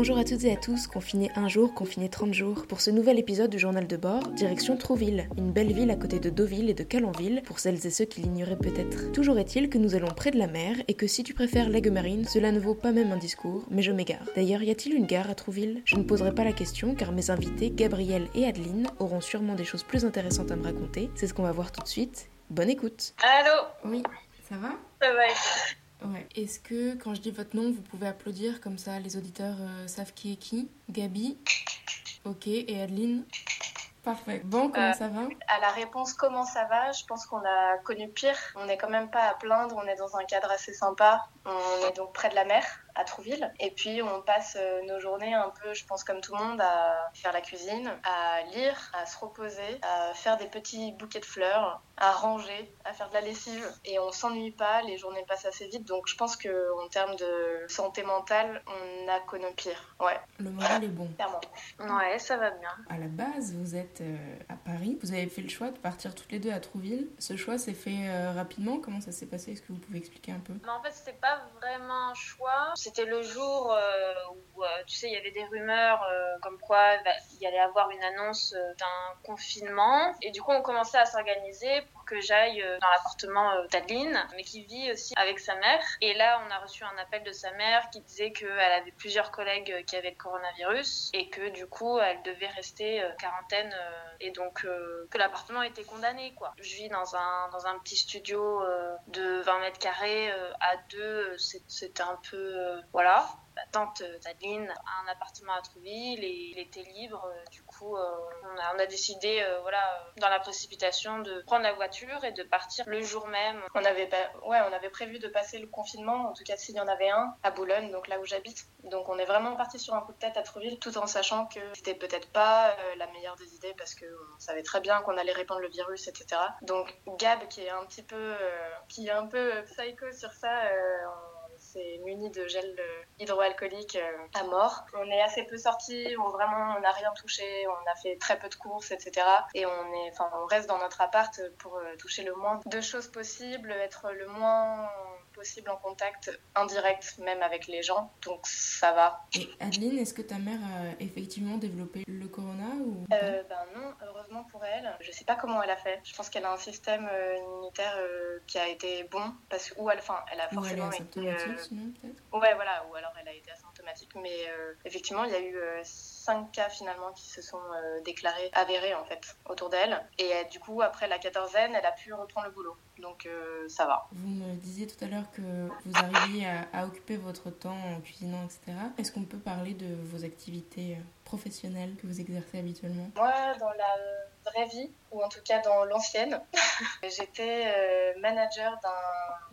Bonjour à toutes et à tous, confinés un jour, confinés 30 jours. Pour ce nouvel épisode du journal de bord, direction Trouville, une belle ville à côté de Deauville et de Calonville, pour celles et ceux qui l'ignoraient peut-être. Toujours est-il que nous allons près de la mer et que si tu préfères l'aigue marine, cela ne vaut pas même un discours, mais je m'égare. D'ailleurs, y a-t-il une gare à Trouville? Je ne poserai pas la question car mes invités, Gabriel et Adeline, auront sûrement des choses plus intéressantes à me raconter. C'est ce qu'on va voir tout de suite. Bonne écoute Allô? Oui, ça va? Ça va Ouais. Est-ce que quand je dis votre nom, vous pouvez applaudir comme ça les auditeurs euh, savent qui est qui? Gabi? Ok, et Adeline? Parfait. Bon, comment Euh, ça va? À la réponse comment ça va, je pense qu'on a connu pire. On n'est quand même pas à plaindre, on est dans un cadre assez sympa. On est donc près de la mer, à Trouville. Et puis on passe euh, nos journées un peu, je pense comme tout le monde, à faire la cuisine, à lire, à se reposer, à faire des petits bouquets de fleurs, à ranger, à faire de la lessive. Et on s'ennuie pas, les journées passent assez vite. Donc je pense qu'en termes de santé mentale, on a connu pire. Ouais, Le moral est bon. clairement. Ouais, ça va bien. À la base, vous êtes euh, à Paris. Vous avez fait le choix de partir toutes les deux à Trouville. Ce choix s'est fait euh, rapidement. Comment ça s'est passé? Est-ce que vous pouvez expliquer un peu? Mais en fait, c'était pas vraiment un choix. C'était le jour euh, où, euh, tu sais, il y avait des rumeurs euh, comme quoi bah, il y allait avoir une annonce d'un confinement. Et du coup, on commençait à s'organiser pour que j'aille euh, dans l'appartement euh, d'Adeline, mais qui vit aussi avec sa mère. Et là, on a reçu un appel de sa mère qui disait qu'elle avait plusieurs collègues euh, qui avaient le coronavirus et que du coup, elle devait rester quarantaine et donc que l'appartement était condamné, quoi. Je vis dans un, dans un petit studio de 20 mètres carrés à deux, c'était un peu... voilà. Ma tante euh, d'Adeline a un appartement à Trouville et il était libre. euh, Du coup, euh, on, a, décidé, euh, voilà, euh, dans la précipitation, de prendre la voiture et de partir le jour même. On avait, ouais, on avait prévu de passer le confinement, en tout cas s'il y en avait un, à Boulogne, donc là où j'habite. Donc on est vraiment parti sur un coup de tête à Trouville, tout en sachant que c'était peut-être pas euh, la meilleure des idées parce qu'on savait très bien qu'on allait répandre le virus, etc. Donc Gab, qui est un petit peu, euh, qui est un peu psycho sur ça, euh, s'est muni de gel euh, hydroalcoolique euh, à mort. On est assez peu sortis, on vraiment on n'a rien touché, on a fait très peu de courses, etc. Et on est, enfin, on reste dans notre appart pour euh, toucher le moins de choses possibles, être le moins possible en contact indirect même avec les gens. Donc ça va. Et Adeline, est-ce que ta mère a effectivement développé le corona ou Euh, ben non, heureusement pour elle. Je sais pas comment elle a fait. Je pense qu'elle a un système euh, immunitaire euh, qui a été bon parce ou elle, enfin, elle a Ou elle est forcément été. asymptomatique sinon peut-être? Ouais, voilà, ou alors elle a été asymptomatique. Mais effectivement, il y a eu euh, cinq cas finalement qui se sont euh, déclarés avérés en fait autour d'elle. Et euh, du coup, après la quatorzaine, elle a pu reprendre le boulot. Donc euh, ça va. Vous me disiez tout à l'heure que vous arriviez à, à occuper votre temps en cuisinant, etc. Est-ce qu'on peut parler de vos activités professionnelles que vous exercez habituellement? Moi, dans la vie, ou en tout cas dans l'ancienne, j'étais euh, manager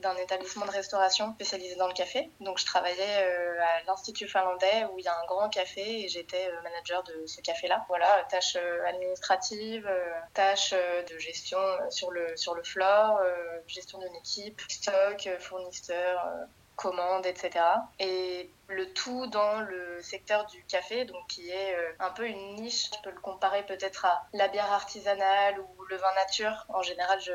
d'un- établissement de restauration spécialisé dans le café. Donc je travaillais euh, à l'Institut finlandais où il y a un grand café et j'étais euh, manager de ce café-là. Voilà, tâches administratives, tâches de gestion sur le, sur le floor, gestion d'une équipe, stock, fournisseurs, euh, commandes, etc. Et le tout dans le secteur du café, donc qui est euh, un peu une niche. Je peux le comparer peut-être à la bière artisanale ou le vin nature. En général, je...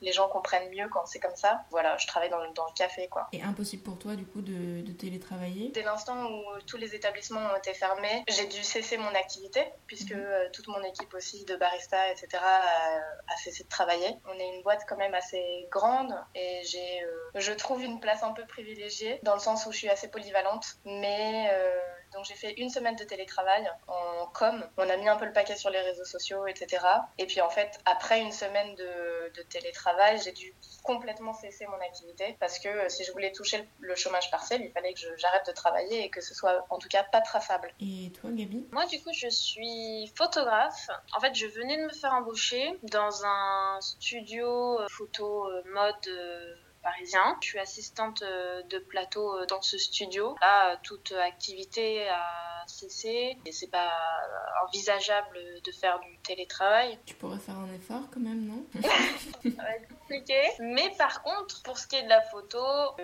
les gens comprennent mieux quand c'est comme ça. Voilà, je travaille dans le, dans le café, quoi. Et impossible pour toi du coup de, de télétravailler? Dès l'instant où tous les établissements ont été fermés, j'ai dû cesser mon activité, puisque Mhm. euh, toute mon équipe aussi de barista, etc., a, a cessé de travailler. On est une boîte quand même assez grande et j'ai, euh, je trouve une place un peu privilégiée dans le sens où je suis assez polyvalente. Mais euh, donc j'ai fait une semaine de télétravail en com. On a mis un peu le paquet sur les réseaux sociaux, etc. Et puis en fait, après une semaine de, de télétravail, j'ai dû complètement cesser mon activité parce que euh, si je voulais toucher le, le chômage partiel, il fallait que j'arrête de travailler et que ce soit en tout cas pas traçable. Et toi Gabi? Moi, du coup, je suis photographe. En fait, je venais de me faire embaucher dans un studio euh, photo mode euh, parisien. Je suis assistante euh, de plateau euh, dans ce studio. Là, euh, toute activité a cessé et c'est pas envisageable de faire du télétravail. Tu pourrais faire un effort quand même, non? Ça va être compliqué. Mais par contre, pour ce qui est de la photo,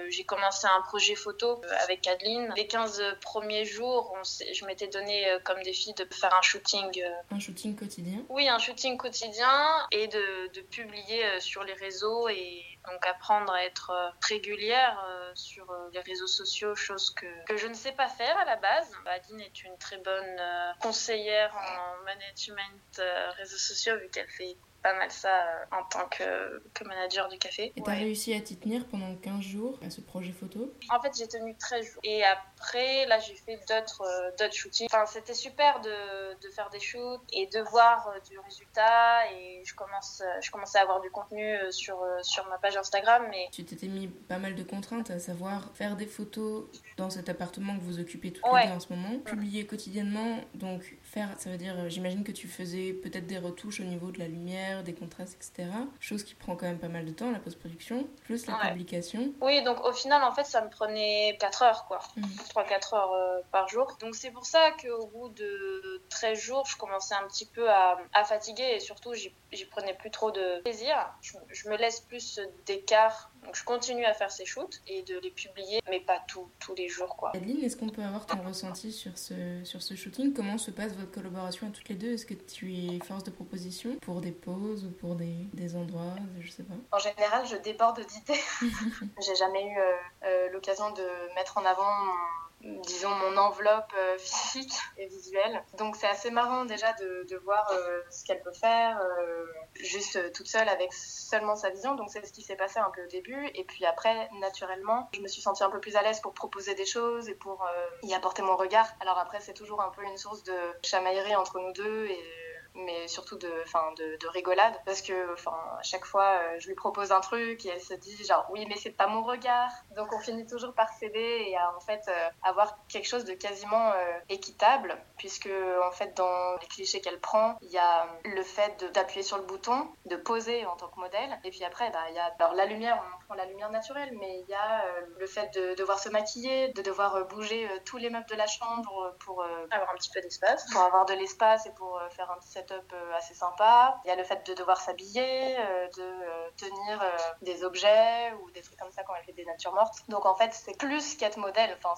j'ai commencé un projet photo avec Adeline. Les 15 premiers jours, on je m'étais donné comme défi de faire un shooting. Un shooting quotidien oui, un shooting quotidien et de, de publier sur les réseaux et Donc apprendre à être régulière sur les réseaux sociaux, chose que, que je ne sais pas faire à la base. Aline est une très bonne conseillère en management réseaux sociaux vu qu'elle fait pas mal ça euh, en tant que, que, manager du café. Et t'as réussi à t'y tenir pendant 15 jours à ce projet photo? En fait, j'ai tenu 13 jours. Et après, là, j'ai fait d'autres euh, d'autres shootings. Enfin, c'était super de, de, faire des shoots et de voir euh, du résultat. Et je, commence, je commençais à avoir du contenu sur, sur ma page Instagram. Mais... Tu t'étais mis pas mal de contraintes, à savoir faire des photos dans cet appartement que vous occupez toutes les deux en ce moment, publier quotidiennement, donc faire, ça veut dire, j'imagine que tu faisais peut-être des retouches au niveau de la lumière des contrastes, etc. Chose qui prend quand même pas mal de temps, la post-production, plus la publication. Oui, donc au final, en fait, ça me prenait 4 heures, quoi. 3-4 mmh. heures euh, par jour. Donc c'est pour ça qu'au bout de 13 jours, je commençais un petit peu à, à fatiguer et surtout, j'y prenais plus trop de plaisir. Je, je me laisse plus d'écart donc je continue à faire ces shoots et de les publier, mais pas tous les jours. quoi. Adeline, est-ce qu'on peut avoir ton ressenti sur ce, sur ce shooting? Comment se passe votre collaboration à toutes les deux? Est-ce que tu es force de proposition pour des pauses ou pour des, des endroits Je sais pas? En général, je déborde d'idées. J'ai jamais eu euh, euh, l'occasion de mettre en avant disons, mon enveloppe euh, physique et visuelle. Donc c'est assez marrant déjà de, de voir euh, ce qu'elle peut faire, euh, juste toute seule avec seulement sa vision. Donc c'est ce qui s'est passé un peu au début. Et puis après, naturellement, je me suis sentie un peu plus à l'aise pour proposer des choses et pour y apporter mon regard. Alors après, c'est toujours un peu une source de chamaillerie entre nous deux mais surtout de, de, de rigolade parce que enfin à chaque fois euh, je lui propose un truc et elle se dit genre oui mais c'est pas mon regard. Donc on finit toujours par céder et à en fait euh, avoir quelque chose de quasiment euh, équitable puisque en fait dans les clichés qu'elle prend il y a le fait d'appuyer sur le bouton de poser en tant que modèle. Et puis après bah, il y a alors la lumière on prend la lumière naturelle mais il y a le fait de devoir se maquiller de devoir bouger tous les meubles de la chambre pour avoir un petit peu d'espace. pour avoir de l'espace et pour faire un petit euh, assez sympa. Il y a le fait de devoir s'habiller, euh, de euh, tenir des objets ou des trucs comme ça quand elle fait des natures mortes. Donc en fait, c'est plus qu'être modèle. Enfin,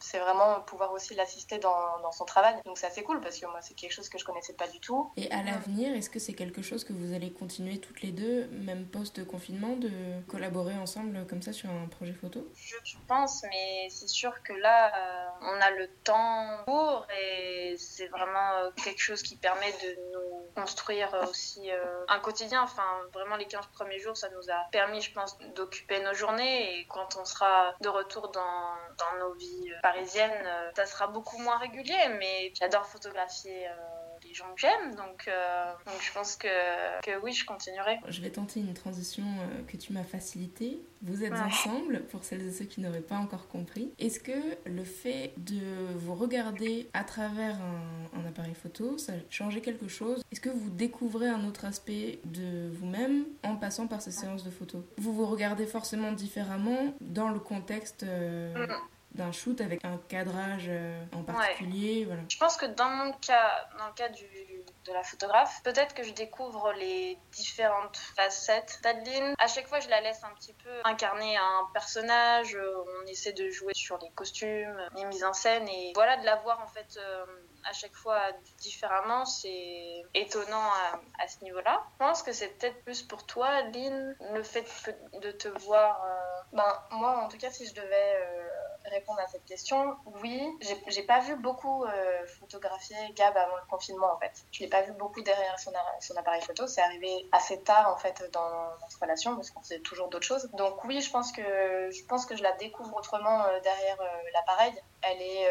c'est vraiment pouvoir aussi l'assister dans, dans, son travail. Donc c'est assez cool parce que moi, c'est quelque chose que je connaissais pas du tout. Et à l'avenir, est-ce que c'est quelque chose que vous allez continuer toutes les deux, même post-confinement, de collaborer ensemble comme ça sur un projet photo? Je, pense, mais c'est sûr que là, on a le temps pour et c'est vraiment quelque chose qui permet de nous construire aussi euh, un quotidien. Enfin, vraiment, les 15 premiers jours, ça nous a permis, je pense, d'occuper nos journées. Et quand on sera de retour dans, dans nos vies parisiennes, euh, ça sera beaucoup moins régulier. Mais j'adore photographier euh, les gens que j'aime. Donc, donc je pense que, que, oui, je continuerai. Je vais tenter une transition que tu m'as facilitée. Vous êtes ensemble, pour celles et ceux qui n'auraient pas encore compris. Est-ce que le fait de vous regarder à travers un, un appareil photo, ça a changé quelque chose? Est-ce que vous découvrez un autre aspect de vous-même en passant par ces séances de photos? Vous vous regardez forcément différemment dans le contexte euh, mm. D'un shoot avec un cadrage euh, en particulier. Voilà. Je pense que dans mon cas, dans le cas du, de la photographe, peut-être que je découvre les différentes facettes d'Adeline. À chaque fois, je la laisse un petit peu incarner un personnage. On essaie de jouer sur les costumes, les mises en scène et voilà, de la voir en fait. Euh, à chaque fois différemment, c'est étonnant à, ce niveau-là. Je pense que c'est peut-être plus pour toi, Lynn, le fait de te voir. Euh, ben, moi, en tout cas, si je devais euh, répondre à cette question, oui. J'ai pas vu beaucoup euh, photographier Gab avant le confinement, en fait. Je l'ai pas vu beaucoup derrière son, appareil photo. C'est arrivé assez tard, en fait, dans notre relation, parce qu'on faisait toujours d'autres choses. Donc oui, je pense que je pense que je la découvre autrement derrière l'appareil. Elle est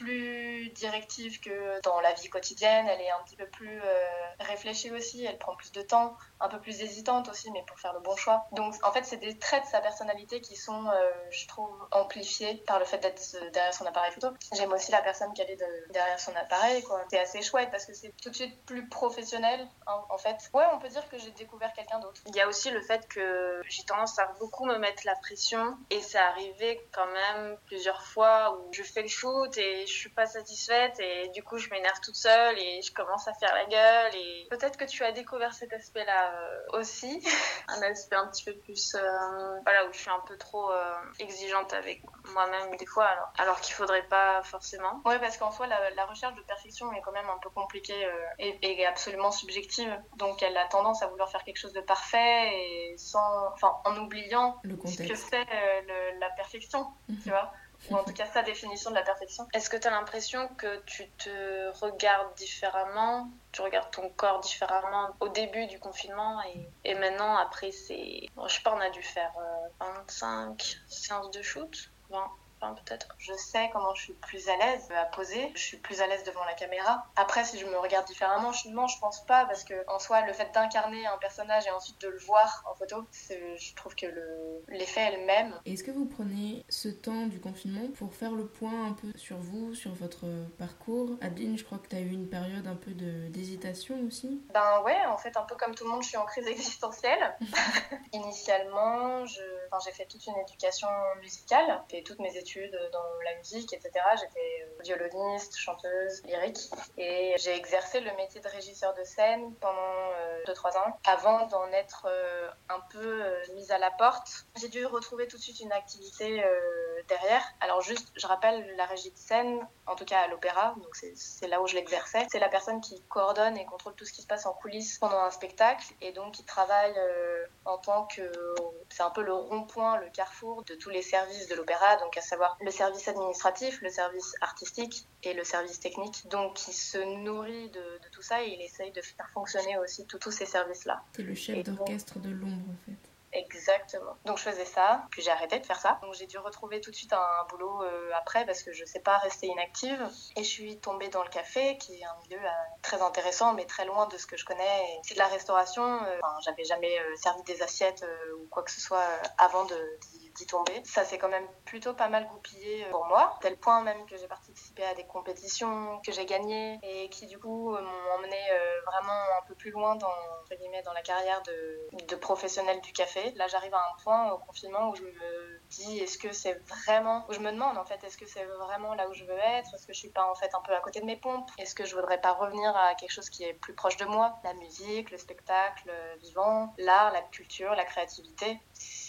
plus directive que dans la vie quotidienne. Elle est un petit peu plus euh, réfléchie aussi. Elle prend plus de temps, un peu plus hésitante aussi, mais pour faire le bon choix. Donc, en fait, c'est des traits de sa personnalité qui sont, euh, je trouve, amplifiés par le fait d'être derrière son appareil photo. J'aime aussi la personne qui est de, derrière son appareil. C'est assez chouette parce que c'est tout de suite plus professionnel, hein, en fait. Ouais, on peut dire que j'ai découvert quelqu'un d'autre. Il y a aussi le fait que j'ai tendance à beaucoup me mettre la pression et c'est arrivé quand même plusieurs fois où je fais le shoot et je suis pas satisfaite et du coup je m'énerve toute seule et je commence à faire la gueule et peut-être que tu as découvert cet aspect-là euh, aussi, un aspect un petit peu plus, euh, voilà, où je suis un peu trop euh, exigeante avec moi-même des fois, alors, alors qu'il faudrait pas forcément. Ouais, parce qu'en soi, la, recherche de perfection est quand même un peu compliquée et, et, absolument subjective. Donc, elle a tendance à vouloir faire quelque chose de parfait et sans, enfin, en oubliant ce que c'est la perfection, tu mhm. vois ou en tout cas sa définition de la perfection. Est-ce que tu as l'impression que tu te regardes différemment, tu regardes ton corps différemment au début du confinement et, et maintenant après c'est... je sais pas, on a dû faire 25 euh, séances de shoot, 20 peut-être. Je sais comment je suis plus à l'aise à poser, je suis plus à l'aise devant la caméra. Après, si je me regarde différemment, je, non, je pense pas, parce que en soi, le fait d'incarner un personnage et ensuite de le voir en photo, je trouve que l'effet est le même. Est-ce que vous prenez ce temps du confinement pour faire le point un peu sur vous, sur votre parcours? Adeline, je crois que tu as eu une période un peu d'hésitation aussi Ben ouais, en fait, un peu comme tout le monde, je suis en crise existentielle. Initialement, j'ai fait toute une éducation musicale, fait toutes mes études dans la musique, etc. J'étais euh, violoniste, chanteuse, lyrique. Et j'ai exercé le métier de régisseur de scène pendant 2-3 euh, ans avant d'en être euh, un peu mise à la porte. J'ai dû retrouver tout de suite une activité derrière. Alors juste, je rappelle, la régie de scène, en tout cas à l'opéra, donc c'est là où je l'exerçais, c'est la personne qui coordonne et contrôle tout ce qui se passe en coulisses pendant un spectacle et donc qui travaille en tant que... C'est un peu le rond-point, le carrefour de tous les services de l'opéra, donc à savoir le service administratif, le service artistique et le service technique. Donc, il se nourrit de, tout ça et il essaye de faire fonctionner aussi tous ces services-là. C'est le chef d'orchestre de l'ombre, en fait. Exactement. Donc je faisais ça, puis j'ai arrêté de faire ça. Donc j'ai dû retrouver tout de suite un, boulot euh, après parce que je sais pas rester inactive. Et je suis tombée dans le café, qui est un milieu euh, très intéressant, mais très loin de ce que je connais. C'est de la restauration. Euh, j'avais jamais servi des assiettes ou quoi que ce soit avant tomber. Ça s'est quand même plutôt pas mal goupillé pour moi, tel point même que j'ai participé à des compétitions que j'ai gagnées et qui du coup m'ont emmené vraiment un peu plus loin dans, dans la carrière de, de professionnel du café Là, j'arrive à un point au confinement où je me dis, est-ce que c'est vraiment, où je me demande en fait, est-ce que c'est vraiment là où je veux être? Est-ce que je suis pas en fait un peu à côté de mes pompes? Est-ce que je voudrais pas revenir à quelque chose qui est plus proche de moi? La musique, le spectacle vivant, l'art, la culture, la créativité.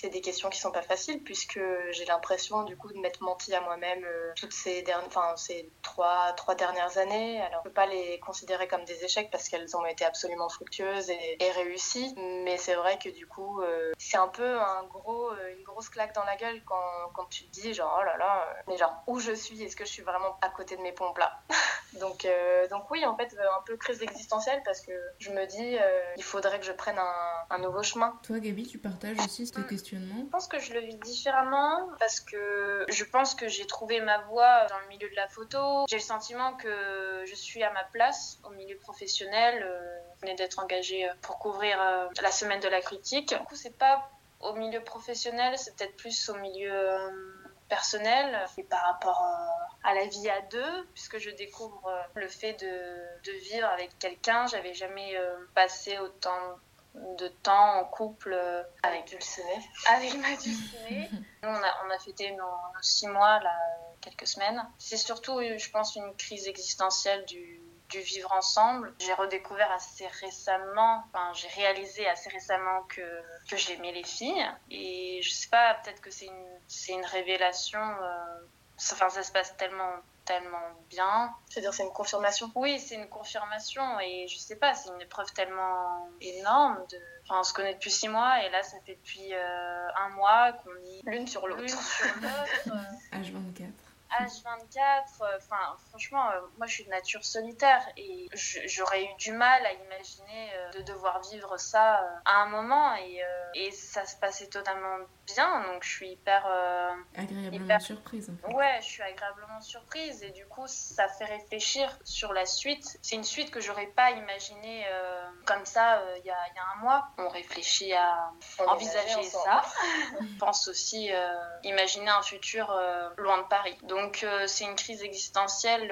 C'est des questions qui sont pas faciles puisque j'ai l'impression du coup de m'être menti à moi-même euh, toutes ces dernières, enfin ces trois, trois dernières années. Alors, je peux pas les considérer comme des échecs parce qu'elles ont été absolument fructueuses et, et réussies. Mais c'est vrai que du coup, euh, c'est un peu un gros, euh, une grosse claque dans la gueule quand, quand, tu te dis genre oh là là, euh, mais genre où je suis, est-ce que je suis vraiment à côté de mes pompes là? Donc, euh, donc oui, en fait, un peu crise existentielle parce que je me dis il faudrait que je prenne un, un, nouveau chemin. Toi, Gabi, tu partages aussi ce Je pense que je le vis différemment parce que je pense que j'ai trouvé ma voie dans le milieu de la photo. J'ai le sentiment que je suis à ma place au milieu professionnel. Je venais d'être engagée pour couvrir la semaine de la critique. Du coup, c'est pas au milieu professionnel, c'est peut-être plus au milieu euh, personnel et par rapport euh, à la vie à deux, puisque je découvre euh, le fait de, vivre avec quelqu'un. J'avais jamais passé autant de temps en couple avec Dulcinée. Avec ma Dulcinée. on a, on a fêté nos, nos six mois, là, quelques semaines. C'est surtout, je pense, une crise existentielle du, du vivre ensemble. J'ai redécouvert assez récemment, enfin j'ai réalisé assez récemment que, que j'aimais les filles. Et je sais pas, peut-être que c'est une, une révélation. Euh, enfin, ça se passe tellement tellement bien. C'est-à-dire c'est une confirmation Oui, c'est une confirmation et je sais pas, c'est une épreuve tellement énorme. De... Enfin, on se connaît depuis six mois et là ça fait depuis euh, un mois qu'on est l'une sur l'autre. H24. H24, euh, enfin, franchement, euh, moi je suis de nature solitaire et j'aurais eu du mal à imaginer euh, de devoir vivre ça à un moment et, et ça se passait totalement bien, donc je suis hyper. agréablement surprise. En fait. Ouais, je suis agréablement surprise et du coup ça fait réfléchir sur la suite. C'est une suite que j'aurais pas imaginé comme ça il y, a, y, a, un mois. On réfléchit à envisager ça. On pense aussi imaginer un futur loin de Paris. Donc Donc c'est une crise existentielle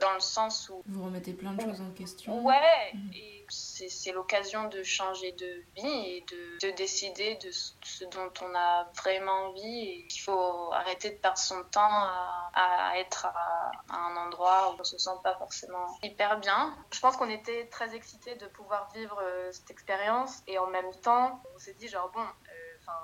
dans le sens où... Vous remettez plein de choses en question. Ouais, mm. et c'est l'occasion de changer de vie et de, de, décider de ce dont on a vraiment envie et qu'il faut arrêter de perdre son temps à, à être à, un endroit où on se sent pas forcément hyper bien. Je pense qu'on était très excités de pouvoir vivre cette expérience et en même temps on s'est dit genre bon, enfin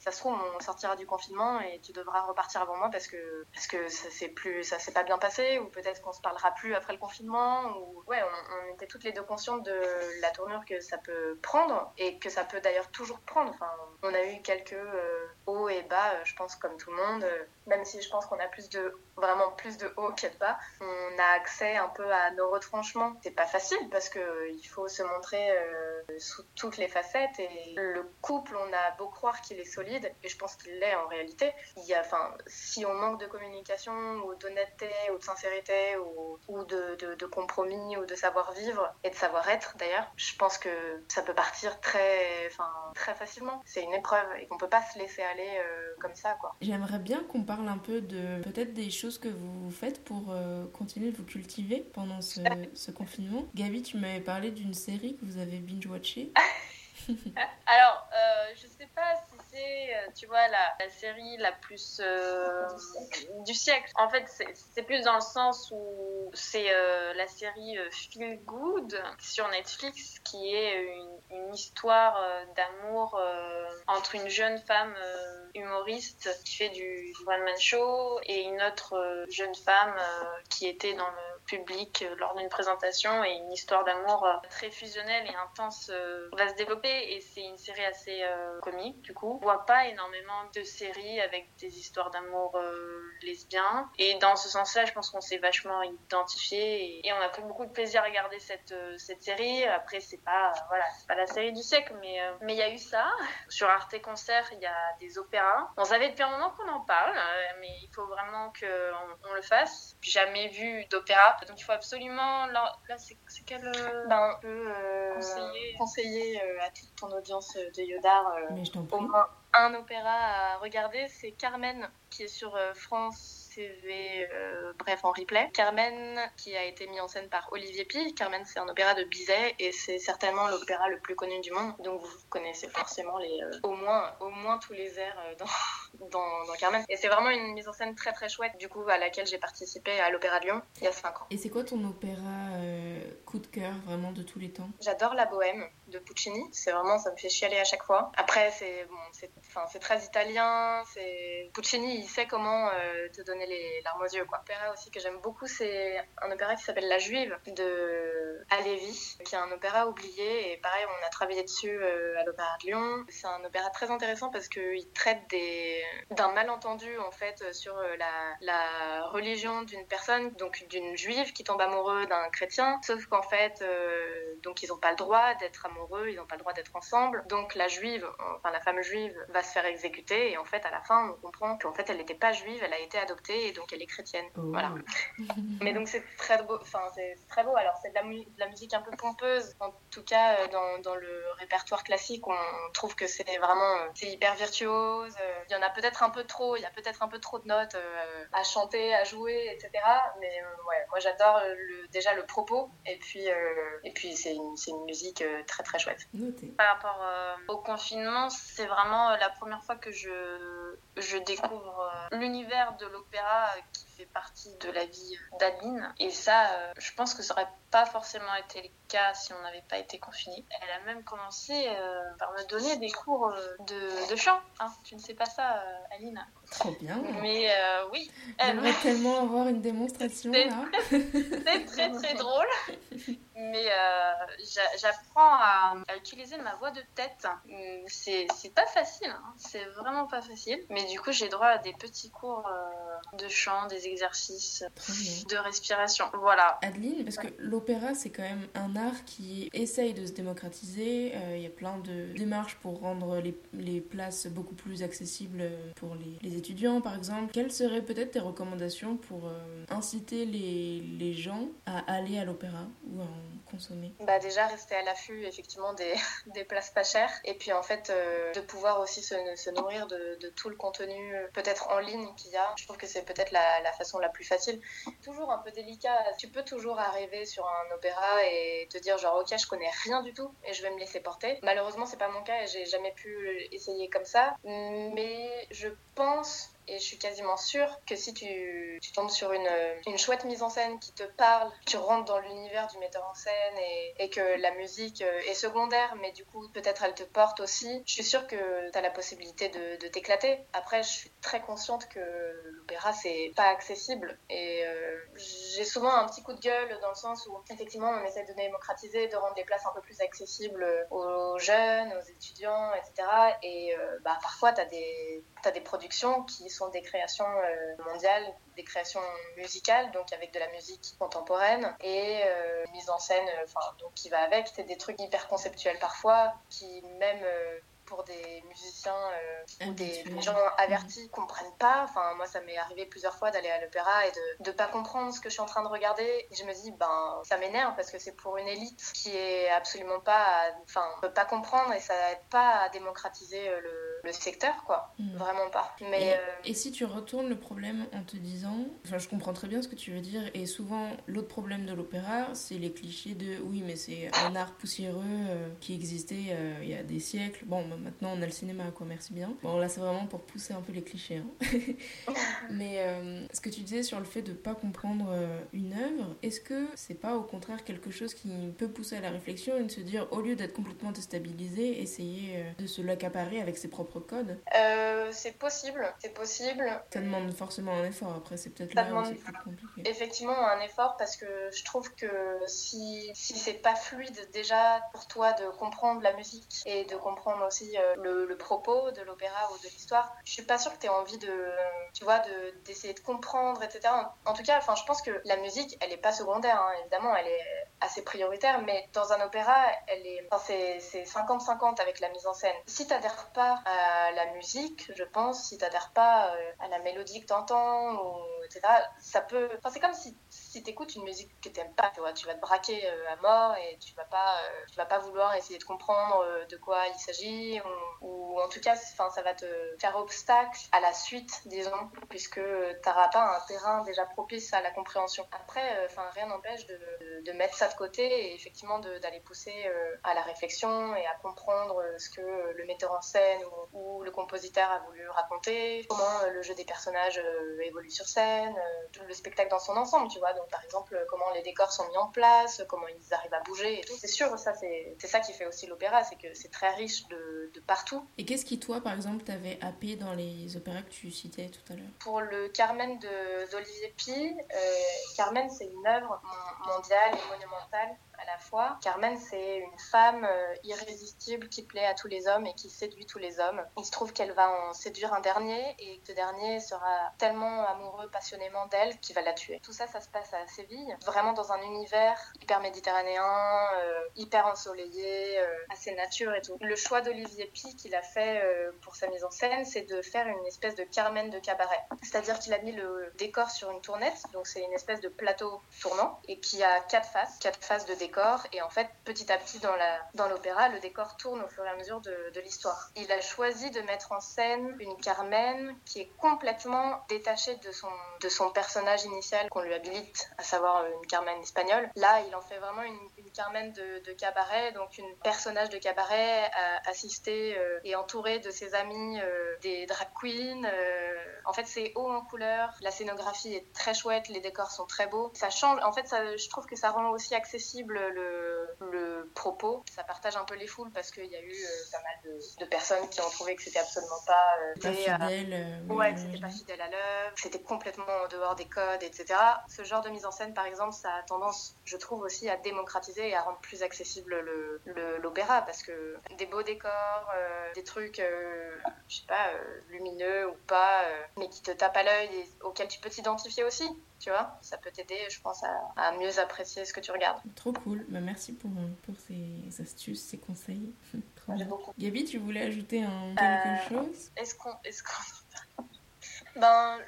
ça se trouve, on sortira du confinement et tu devras repartir avant moi parce que, parce que ça s'est s'est pas bien passé ou peut-être qu'on se parlera plus après le confinement ou, ouais, on, était toutes les deux conscientes de la tournure que ça peut prendre et que ça peut d'ailleurs toujours prendre. Enfin, on a eu quelques euh, hauts et bas, euh, je pense, comme tout le monde, euh, même si je pense qu'on a plus de, vraiment plus de hauts que de bas. On a accès un peu à nos retranchements. C'est pas facile parce que il faut se montrer sous toutes les facettes et le couple, on a beau croire qu'il est solide et je pense qu'il l'est en réalité. Il y a, enfin, si on manque de communication ou d'honnêteté ou de sincérité ou, ou de, de, compromis ou de savoir-vivre et de savoir-être d'ailleurs, je pense que ça peut partir très, enfin, très facilement. C'est une épreuve et qu'on peut pas se laisser aller euh, comme ça, quoi. J'aimerais bien qu'on parle un peu de peut-être des choses que vous faites pour euh, continuer de vous cultiver pendant ce, ce confinement. Gabi, tu m'avais parlé d'une série que vous avez binge-watchée. Alors, euh, je sais pas si c'est, euh, tu vois, la, série la plus euh, du siècle. En fait, c'est plus dans le sens où c'est euh, la série Feel Good sur Netflix, qui est une, histoire d'amour entre une jeune femme humoriste qui fait du one-man show et une autre jeune femme qui était dans le public euh, lors d'une présentation et une histoire d'amour euh, très fusionnelle et intense euh, va se développer et c'est une série assez comique du coup. On voit pas énormément de séries avec des histoires d'amour lesbiens et dans ce sens-là je pense qu'on s'est vachement identifié et, on a pris beaucoup de plaisir à regarder cette, cette série. Après c'est pas voilà c'est pas la série du siècle mais mais il y a eu ça. Sur Arte Concert il y a des opéras. On savait depuis un moment qu'on en parle mais il faut vraiment qu'on on le fasse. Jamais vu d'opéra donc il faut absolument. Là, c'est quel. Euh, ben, euh, conseiller, conseiller euh, à toute ton audience de Yodar au moins un opéra à regarder. C'est Carmen qui est sur France CV, bref, en replay. Carmen, qui a été mis en scène par Olivier Pi. Carmen, c'est un opéra de Bizet et c'est certainement l'opéra le plus connu du monde. Donc vous connaissez forcément les, au, moins, au moins tous les airs dans, dans, dans Carmen. Et c'est vraiment une mise en scène très très chouette, du coup, à laquelle j'ai participé à l'Opéra de Lyon il y a 5 ans. Et c'est quoi ton opéra euh, coup de cœur vraiment de tous les temps? J'adore La Bohème de Puccini. C'est vraiment, ça me fait chialer à chaque fois. Après, c'est bon, c'est très italien. Puccini, il sait comment euh, te donner les larmes aux yeux. Quoi. L'opéra aussi que j'aime beaucoup, c'est un opéra qui s'appelle La Juive de Alevi, qui est un opéra oublié. Et pareil, on a travaillé dessus euh, à l'Opéra de Lyon. C'est un opéra très intéressant parce qu'il traite des d'un malentendu en fait sur euh, la, la religion d'une personne, donc d'une juive qui tombe amoureux d'un chrétien. Sauf qu'en fait, euh, donc ils n'ont pas le droit d'être amoureux, ils n'ont pas le droit d'être ensemble. Donc la juive, enfin la femme juive, va se faire exécuter et en fait à la fin on comprend qu'en fait elle n'était pas juive, elle a été adoptée et donc elle est chrétienne. Oh. Voilà. Mais donc c'est très beau, enfin c'est très beau. Alors c'est de, la musique un peu pompeuse. En tout cas euh, dans, dans le répertoire classique, on trouve que c'est vraiment c'est hyper virtuose. Il y en a peut-être un peu trop, il y a peut-être un peu trop de notes euh, à chanter, à jouer, etc. Mais euh, ouais, moi j'adore le, déjà le propos et puis, euh, et puis c'est une, une, musique très très chouette. Par rapport au confinement, c'est vraiment la première fois que je, je découvre l'univers de l'opéra qui fait partie de la vie d'Adeline. Et ça, je pense que ça aurait pas forcément été le cas si on n'avait pas été confiné. Elle a même commencé par me donner des cours de, de chant. Hein. Tu ne sais pas ça, euh, Aline. Trop bien. Mais euh, oui. J'aimerais tellement avoir une démonstration. C'est très très drôle. Mais euh, j'apprends à, utiliser ma voix de tête. C'est pas facile, hein. c'est vraiment pas facile. Mais du coup, j'ai droit à des petits cours de chant, des exercices de respiration. Voilà. Adeline, parce que l'opéra, c'est quand même un art qui essaye de se démocratiser. Il y a plein de démarches pour rendre les, les places beaucoup plus accessibles pour les, les, étudiants, par exemple. Quelles seraient peut-être tes recommandations pour euh, inciter les, les, gens à aller à l'opéra ou à Bah déjà rester à l'affût effectivement des, des places pas chères et puis en fait euh, de pouvoir aussi se, se nourrir de, de, tout le contenu peut-être en ligne qu'il y a. Je trouve que c'est peut-être la, la, façon la plus facile. Toujours un peu délicat. Tu peux toujours arriver sur un opéra et te dire genre ok je connais rien du tout et je vais me laisser porter. Malheureusement c'est pas mon cas et j'ai jamais pu essayer comme ça. Mais je pense et je suis quasiment sûre que si tu, tombes sur une, une, chouette mise en scène qui te parle, tu rentres dans l'univers du metteur en scène et, que la musique est secondaire, mais du coup peut-être elle te porte aussi, je suis sûre que tu as la possibilité de, de t'éclater. Après, je suis très consciente que l'opéra c'est pas accessible et euh, j'ai souvent un petit coup de gueule dans le sens où effectivement on essaie de démocratiser, de rendre les places un peu plus accessibles aux jeunes, aux étudiants, etc. Et euh, bah, parfois tu as des, as des productions qui sont des créations euh, mondiales, des créations musicales, donc avec de la musique contemporaine et euh, mise en scène, enfin donc qui va avec. C'est des trucs hyper conceptuels parfois, qui même euh, pour des musiciens euh, ou des, gens avertis comprennent pas. Enfin, moi, ça m'est arrivé plusieurs fois d'aller à l'opéra et de ne pas comprendre ce que je suis en train de regarder. Et je me dis, ben, ça m'énerve parce que c'est pour une élite qui est absolument pas, enfin, peut pas comprendre et ça aide pas à démocratiser le, le secteur, quoi. Mmh. Vraiment pas. Mais et, euh... et, si tu retournes le problème en te disant, enfin, je comprends très bien ce que tu veux dire. Et souvent, l'autre problème de l'opéra, c'est les clichés de, oui, mais c'est un art poussiéreux euh, qui existait euh, il y a des siècles. Bon, maintenant on a le cinéma, quoi, merci bien. Bon, là c'est vraiment pour pousser un peu les clichés. Hein. Mais euh, ce que tu disais sur le fait de pas comprendre une œuvre, est-ce que c'est pas au contraire quelque chose qui peut pousser à la réflexion et de se dire, au lieu d'être complètement déstabilisé, essayer de se l'accaparer avec ses propres codes C'est possible, c'est possible. Ça demande forcément un effort, après c'est peut-être là où c'est plus compliqué. Effectivement, un effort parce que je trouve que si, si c'est pas fluide déjà pour toi de comprendre la musique et de comprendre aussi euh, le, le, propos de l'opéra ou de l'histoire. Je suis pas sûre que tu aies envie de, tu vois, d'essayer de, de, comprendre, etc. En, en tout cas, enfin, je pense que la musique, elle est pas secondaire, hein, évidemment, elle est assez prioritaire, mais dans un opéra, elle est, enfin, c'est 50-50 avec la mise en scène. Si t'adhères pas à la musique, je pense, si t'adhères pas euh, à la mélodie que t'entends, ou etc., ça peut, enfin, c'est comme si, si t'écoutes une musique que t'aimes pas, tu vois, tu vas te braquer euh, à mort et tu vas pas, euh, tu vas pas vouloir essayer de comprendre de quoi il s'agit, ou, en tout cas, enfin, ça va te faire obstacle à la suite, disons, puisque t'auras pas un terrain déjà propice à la compréhension. Après, enfin, rien n'empêche de, de mettre ça de côté et effectivement d'aller pousser euh, à la réflexion et à comprendre euh, ce que le metteur en scène ou, ou le compositeur a voulu raconter, comment euh, le jeu des personnages évolue sur scène, tout le spectacle dans son ensemble, tu vois. Donc par exemple, comment les décors sont mis en place, comment ils arrivent à bouger et tout. C'est sûr, ça c'est ça qui fait aussi l'opéra, c'est que c'est très riche de, de, partout. Et qu'est-ce qui toi, par exemple, t'avait happé dans les opéras que tu citais tout à l'heure? Pour le Carmen d'Olivier Pi, euh, Carmen c'est une œuvre mondiale et monumentale then à la fois. Carmen, c'est une femme euh, irrésistible qui plaît à tous les hommes et qui séduit tous les hommes. Il se trouve qu'elle va en séduire un dernier et que ce dernier sera tellement amoureux passionnément d'elle qu'il va la tuer. Tout ça, ça se passe à Séville, vraiment dans un univers hyper méditerranéen, euh, hyper ensoleillé, euh, assez nature et tout. Le choix d'Olivier Pi qu'il a fait pour sa mise en scène, c'est de faire une espèce de Carmen de cabaret. C'est-à-dire qu'il a mis le décor sur une tournette, donc c'est une espèce de plateau tournant et qui a quatre faces, quatre phases de décor et en fait petit à petit dans l'opéra le décor tourne au fur et à mesure de, de l'histoire. Il a choisi de mettre en scène une Carmen qui est complètement détachée de son de son personnage initial qu'on lui habilite à savoir une Carmen espagnole. Là il en fait vraiment une, Carmen de, de, cabaret donc une personnage de cabaret euh, assistée euh, et entourée de ses amis euh, des drag queens en fait c'est haut en couleur la scénographie est très chouette les décors sont très beaux ça change en fait ça, je trouve que ça rend aussi accessible le, le propos. Ça partage un peu les foules parce qu'il y a eu pas mal de, de, personnes qui ont trouvé que c'était absolument pas, pas fidèle. Ouais, que c'était pas fidèle à l'œuvre, c'était complètement en dehors des codes, etc. Ce genre de mise en scène, par exemple, ça a tendance, je trouve aussi, à démocratiser et à rendre plus accessible l'opéra parce que des beaux décors, euh, des trucs, je sais pas, lumineux ou pas, mais qui te tapent à l'œil et auxquels tu peux t'identifier aussi tu vois. Ça peut t'aider je pense à, à, mieux apprécier ce que tu regardes. Trop cool. Bah, merci pour, pour ces astuces ces conseils. Gabi tu voulais ajouter un, quelque euh, chose? est-ce qu'on est-ce qu'on Ben,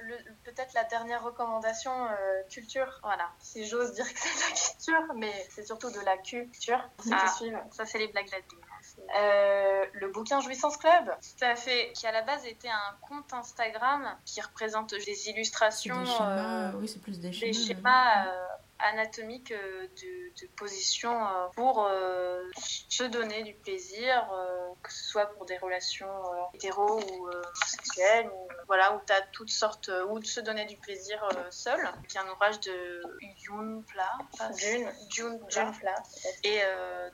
peut-être la dernière recommandation, euh, culture. Voilà, si j'ose dire que c'est de la culture, mais c'est surtout de la culture. Ah, ça, c'est les blagues d'Adeline. Euh, le bouquin Jouissance Club. Tout à fait. Qui à la base était un compte Instagram qui représente des illustrations. Des schémas, oui, c'est plus des schémas. Des schémas anatomique euh, de, position euh, pour euh, se donner du plaisir, que ce soit pour des relations hétéro ou sexuelles, ou, voilà, où tu as toutes sortes, ou de se donner du plaisir seul, qui est un ouvrage de June Pla. June, June, Pla. Et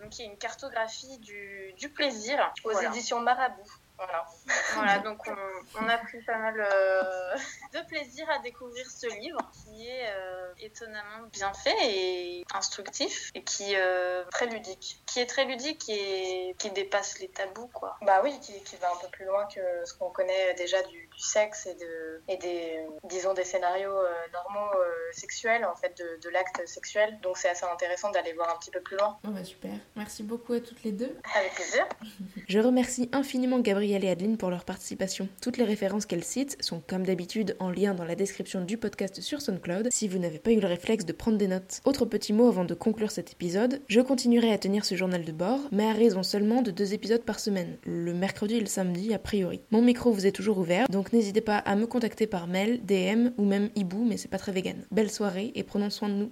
donc il y a une cartographie du, du plaisir aux éditions Marabout. Voilà. voilà, donc on, a pris pas mal euh, de plaisir à découvrir ce livre qui est euh, étonnamment bien fait et instructif et qui est euh, très ludique. Qui est très ludique et qui dépasse les tabous, quoi. Bah oui, qui, qui va un peu plus loin que ce qu'on connaît déjà du, sexe et, de, et des, disons, des scénarios normaux sexuels, en fait, de, de l'acte sexuel. Donc c'est assez intéressant d'aller voir un petit peu plus loin. Oh bah super. Merci beaucoup à toutes les deux. Avec plaisir. Je remercie infiniment Gabriel et Adeline pour leur participation. Toutes les références qu'elles citent sont comme d'habitude en lien dans la description du podcast sur SoundCloud si vous n'avez pas eu le réflexe de prendre des notes. Autre petit mot avant de conclure cet épisode, je continuerai à tenir ce journal de bord, mais à raison seulement de deux épisodes par semaine, le mercredi et le samedi a priori. Mon micro vous est toujours ouvert, donc n'hésitez pas à me contacter par mail, DM ou même hibou, mais c'est pas très vegan. Belle soirée et prenons soin de nous.